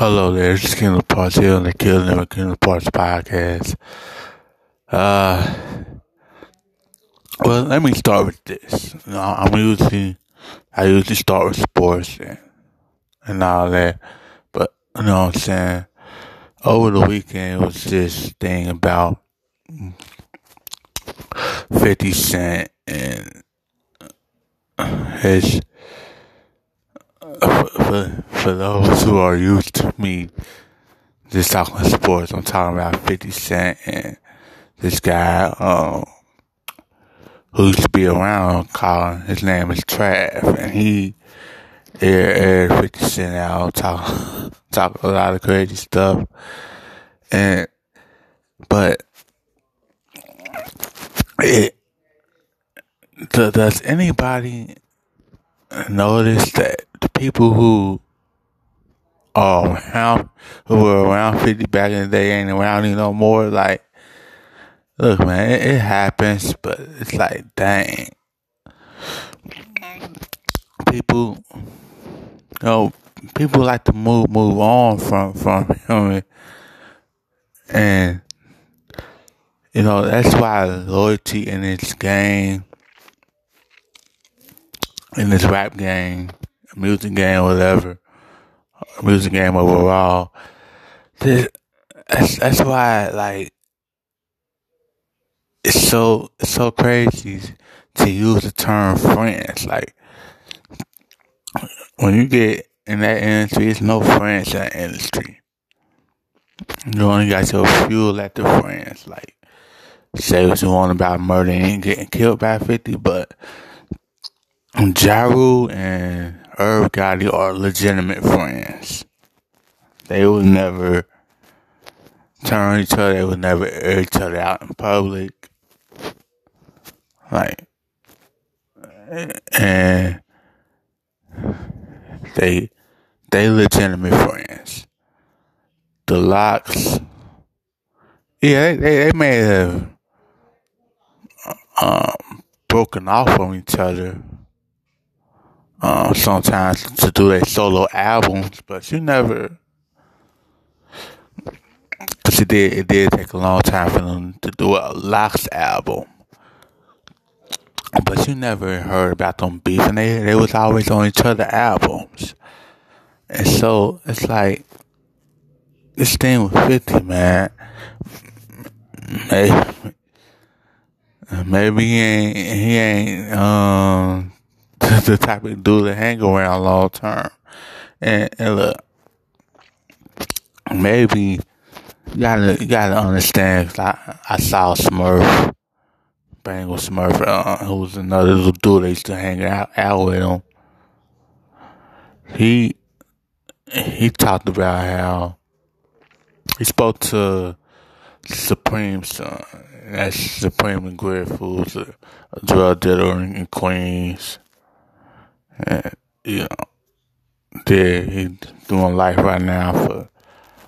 Hello there, is Kendall Parks here on the Kill Never Kendall Parks podcast. Uh, well, let me start with this. You know, I'm usually, I usually start with sports and, and all that, but you know what I'm saying? Over the weekend it was this thing about 50 Cent and his for, for those who are used to me just talking sports, I'm talking about 50 Cent and this guy, um, who used to be around calling, his name is Trav, and he aired, aired 50 Cent out, talk, talk a lot of crazy stuff. And, but, it, does anybody notice that people who um, are around, who were around 50 back in the day ain't around any no more. Like, look, man, it, it happens, but it's like, dang. People, you know, people like to move, move on from, from him. And, you know, that's why loyalty in this game, in this rap game, music game, whatever, music game overall. This, that's that's why like it's so it's so crazy to use the term friends. Like when you get in that industry, it's no friends in that industry. You only got your fuel at the friends. Like say what you want about murder and getting killed by fifty, but Ja Rule and Irv Gotti are legitimate friends. They would never turn each other. They would never air each other out in public. Like, and they they legitimate friends. The LOX, yeah, they, they, they may have um, broken off from each other um, sometimes to do their solo albums, but you never. Cause it did, it did take a long time for them to do a LOX album, but you never heard about them beefing. They they was always on each other albums, and so it's like this thing with Fifty man. Maybe, maybe he ain't he ain't um the type of dude to hang around long term. And, and look, maybe you gotta you gotta understand. I I saw Smurf, Bang 'Em Smurf, uh, who was another little dude that used to hang out, out with him. He he talked about how he spoke to Supreme son. That's Supreme McGriff, who's a, a drug dealer in Queens and, you know, there he's doing life right now for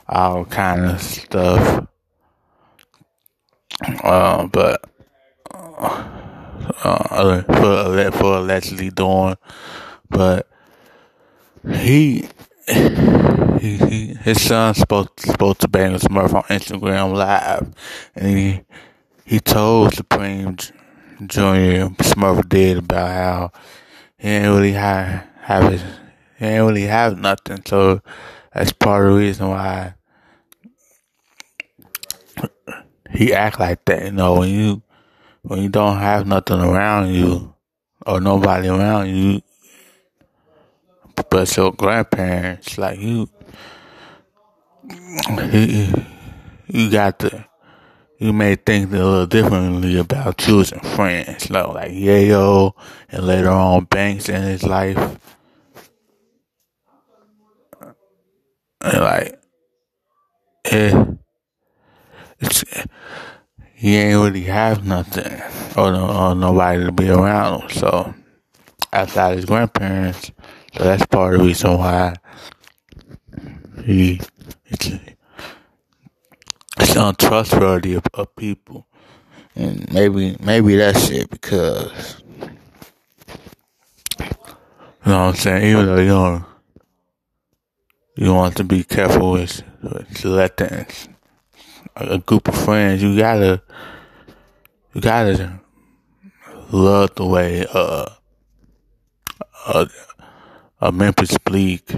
all kind of stuff. Uh, but uh, uh, for for allegedly doing, but he. He, he, his son spoke spoke to Bang Smurf on Instagram Live, and he he told Supreme Junior Smurf did about how he ain't really have have. He ain't really have nothing. So that's part of the reason why he act like that. You know, when you when you don't have nothing around you or nobody around you, but your grandparents, like you, you, you got to you may think a little differently about choosing friends, like, like Yayo and later on Banks in his life. And like, eh, it's, he ain't really have nothing or, no, or nobody to be around him. So, outside his grandparents, so that's part of the reason why he, untrustworthy of, of people. And maybe maybe that's it because you know what I'm saying, even though you you want to be careful with, with selecting a group of friends. You gotta, you gotta love the way uh, a, a Memphis Bleek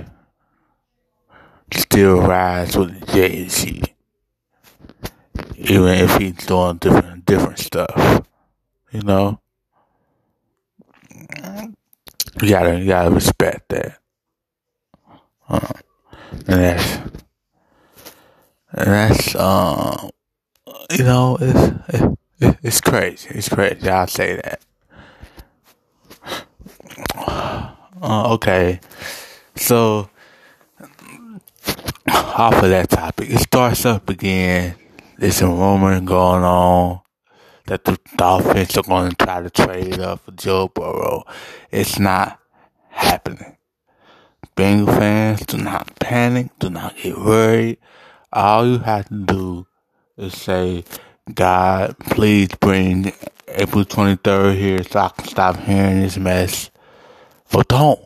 still rides with Jay Z, even if he's doing different different stuff. You know, you gotta you gotta respect that. Uh, and that's and that's um you know it's it, it's crazy it's crazy I'll say that. Uh, okay, so off of that topic, it starts up again. There's some rumor going on that the Dolphins are going to try to trade up for Joe Burrow. It's not happening. Bengal fans, do not panic. Do not get worried. All you have to do is say, God, please bring April 23rd here so I can stop hearing this mess. But don't.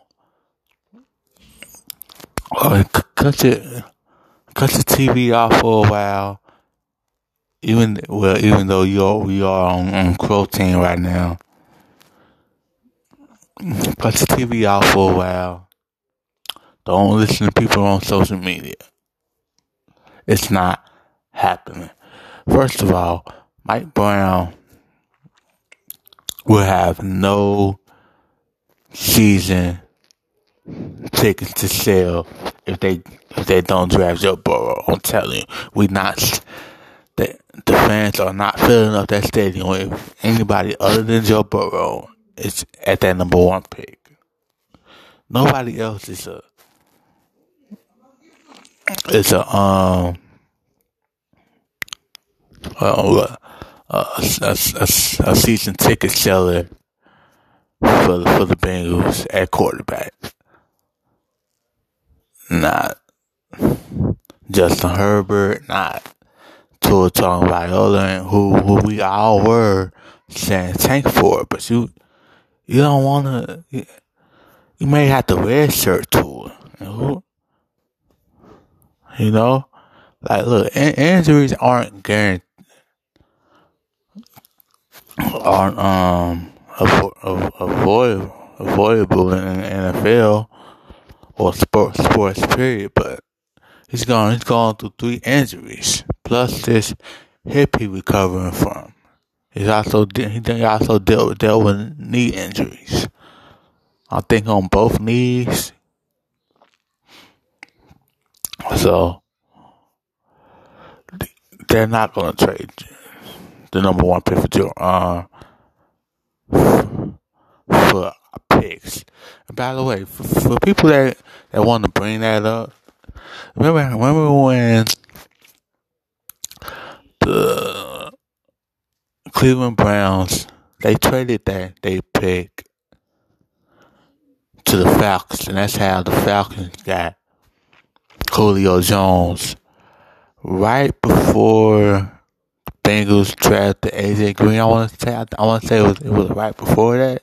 Cut it, cut the TV off for a while. Even well, even though you're we are on, on Crow Team right now, cut the TV off for a while don't listen to people on social media. It's not happening. First of all, Mike Brown will have no season tickets to sell if they if they don't draft Joe Burrow. I'm telling you, we not the fans are not filling up that stadium with anybody other than Joe Burrow is at that number one pick. Nobody else is a it's a um uh, a, a, a, a season ticket seller for for the Bengals at quarterback. Not Justin Herbert, not Tua Tagovailoa, who who we all were saying tank for, but you you don't want to. You, you may have to wear a shirt Tua. Who you know, like look, in- injuries aren't guaranteed, aren't um avo- avoid- avoidable in NFL or sports sports period. But he's gone. He's gone through three injuries plus this hip he recovering from. He's also he also dealt dealt with knee injuries. I think on both knees So they're not going to trade the number one pick for Joe, uh, for picks. And by the way, for, for people that that want to bring that up, remember remember when the Cleveland Browns they traded that they pick to the Falcons, and that's how the Falcons got Julio Jones right before Bengals drafted AJ Green. I want to say I want to say it was, it was right before that.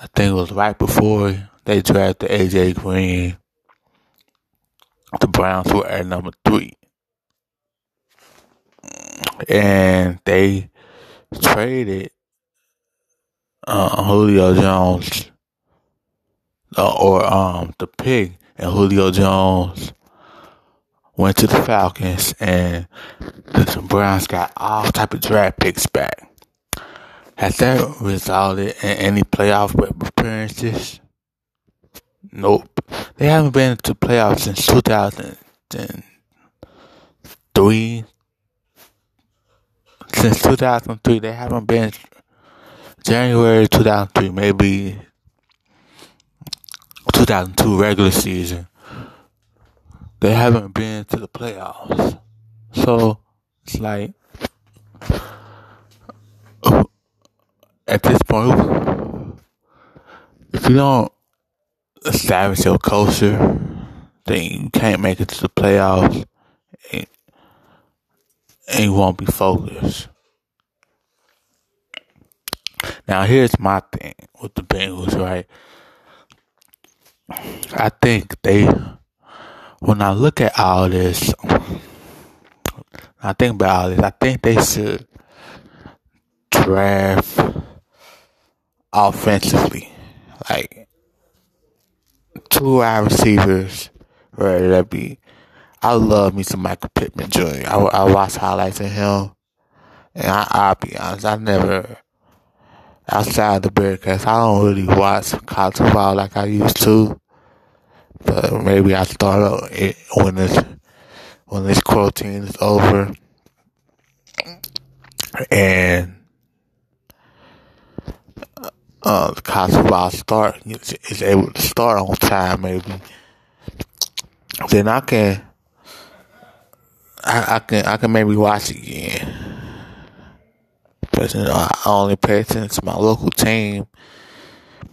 I think it was right before they drafted AJ Green. The Browns were at number three, and they traded uh, Julio Jones uh, or um the pig and Julio Jones went to the Falcons, and the Browns got all type of draft picks back. Has that resulted in any playoff appearances? Nope. They haven't been to playoffs since 2003. Since 2003, they haven't been January 2003, maybe 2002 regular season, they haven't been to the playoffs. So it's like at this point, if you don't establish your culture, then you can't make it to the playoffs, and you won't be focused. Now here's my thing with the Bengals, right? I think they, when I look at all this, I think about all this, I think they should draft offensively. Like, two wide receivers, ready that be. I love me some Michael Pittman Jr. I, I watch highlights of him, and I, I'll be honest, I never, outside the Bearcats, I don't really watch college football like I used to. But maybe I start it when this when this quarantine is over, and uh, the college football start is able to start on time, maybe. Then I can I, I can I can maybe watch it again. But you know, I only pay attention to my local team.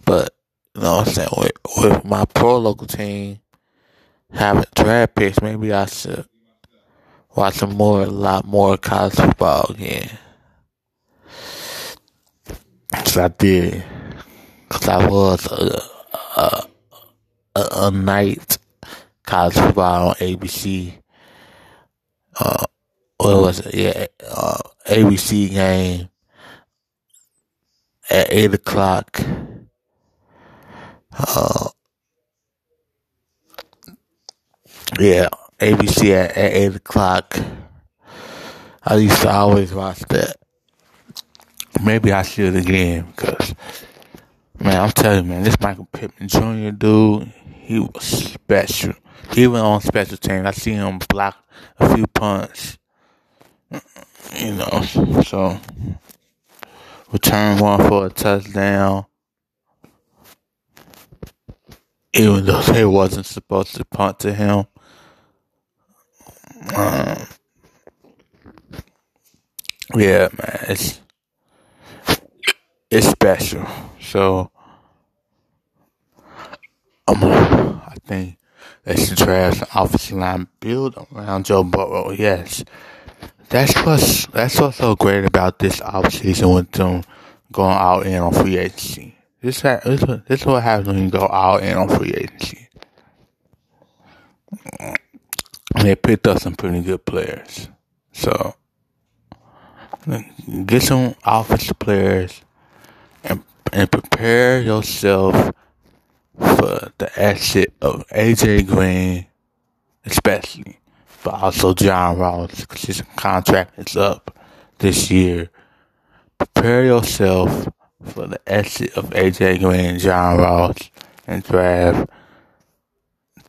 But you know what I'm saying, with, with my pro local team having draft picks, maybe I should watch some more a lot more college football again. Cause I did. Cause I was a, a, a, a night college football on ABC uh, what was it? Yeah, uh, ABC game at eight o'clock. Uh, yeah, ABC at, at eight o'clock. I used to always watch that. Maybe I should again because, man, I'm telling you, man, this Michael Pittman Jr. dude, he was special. He went on special teams. I see him block a few punts. You know, so return one for a touchdown. Even though they wasn't supposed to punt to him. Um, yeah, man, it's it's special. So um, I think should draft an offensive line build around Joe Burrow. Yes. That's what's that's what's so great about this offseason with them going all in on free agency. This this this is what happens when you go all in on free agency. They picked up some pretty good players. So get some offensive players and and prepare yourself for the exit of AJ Green, especially, but also John Ross, because his contract is up this year. Prepare yourself for the exit of AJ Green and John Ross and draft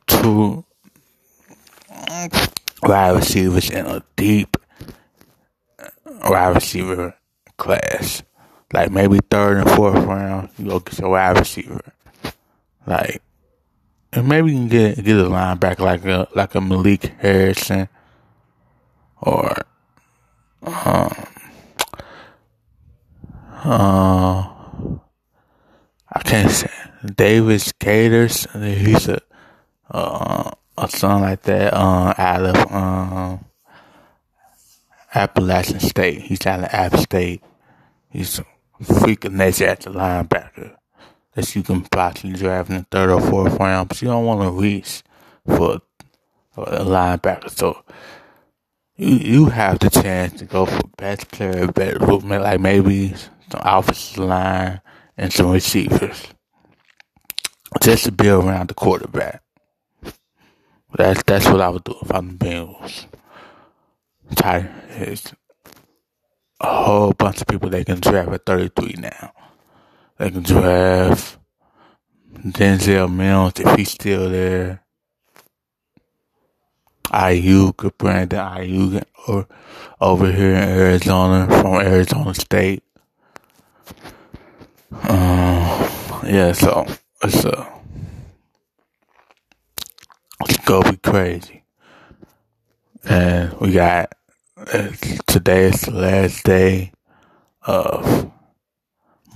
two wide receivers in a deep uh, wide receiver class. Like maybe third and fourth round, you go get your wide receiver. Like, and maybe you can get get a linebacker like a like a Malik Harrison or um uh I can't say Davis-Gaither. He's a uh, a son like that. Uh, out of um Appalachian State. He's out of App State. He's freaking nature at the linebacker that you can possibly draft in the third or fourth round, but you don't want to reach for a linebacker. So you you have the chance to go for best player, better movement, like maybe some offensive line and some receivers, just to build around the quarterback. That's that's what I would do if I'm the Bengals. Tight is a whole bunch of people they can draft at 33 now. They can draft Denzel Mims if he's still there. Aiyuk, Brandon Aiyuk, or over here in Arizona from Arizona State. Um, yeah, so it's uh, it's gonna be crazy, and we got uh, today is the last day of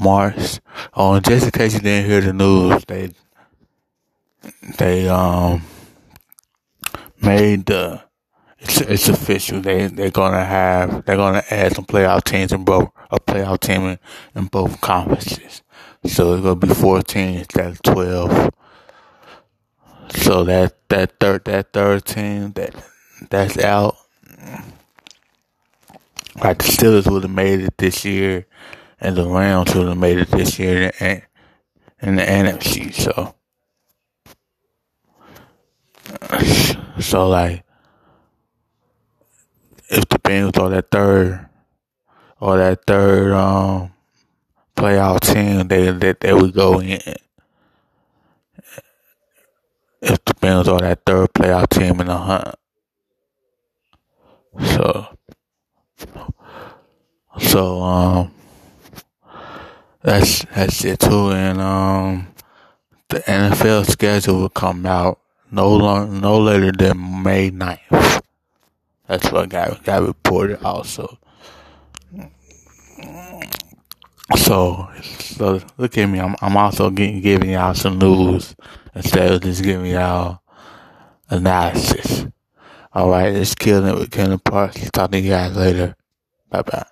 March. Oh, just in case you didn't hear the news, they they um made the it's it's official. They they're gonna have they're gonna add some playoff teams in both a playoff team in, in both conferences. So it's gonna be fourteen instead of twelve. So that that third that third team that that's out. Like the Steelers would have made it this year, and the Rams would have made it this year in, in the NFC. So, so like, if the Bengals are that third or that third um playoff team, they they, they would go in. If the Bengals are that third playoff team in the hunt. So, so um, that's that's it too. And um, the NFL schedule will come out no long, no later than May 9th. That's what got got reported also. So, so look at me. I'm I'm also getting giving y'all some news instead of just giving y'all analysis. All right, let's kill it with Kendall Parks. Talk to you guys later. Bye bye.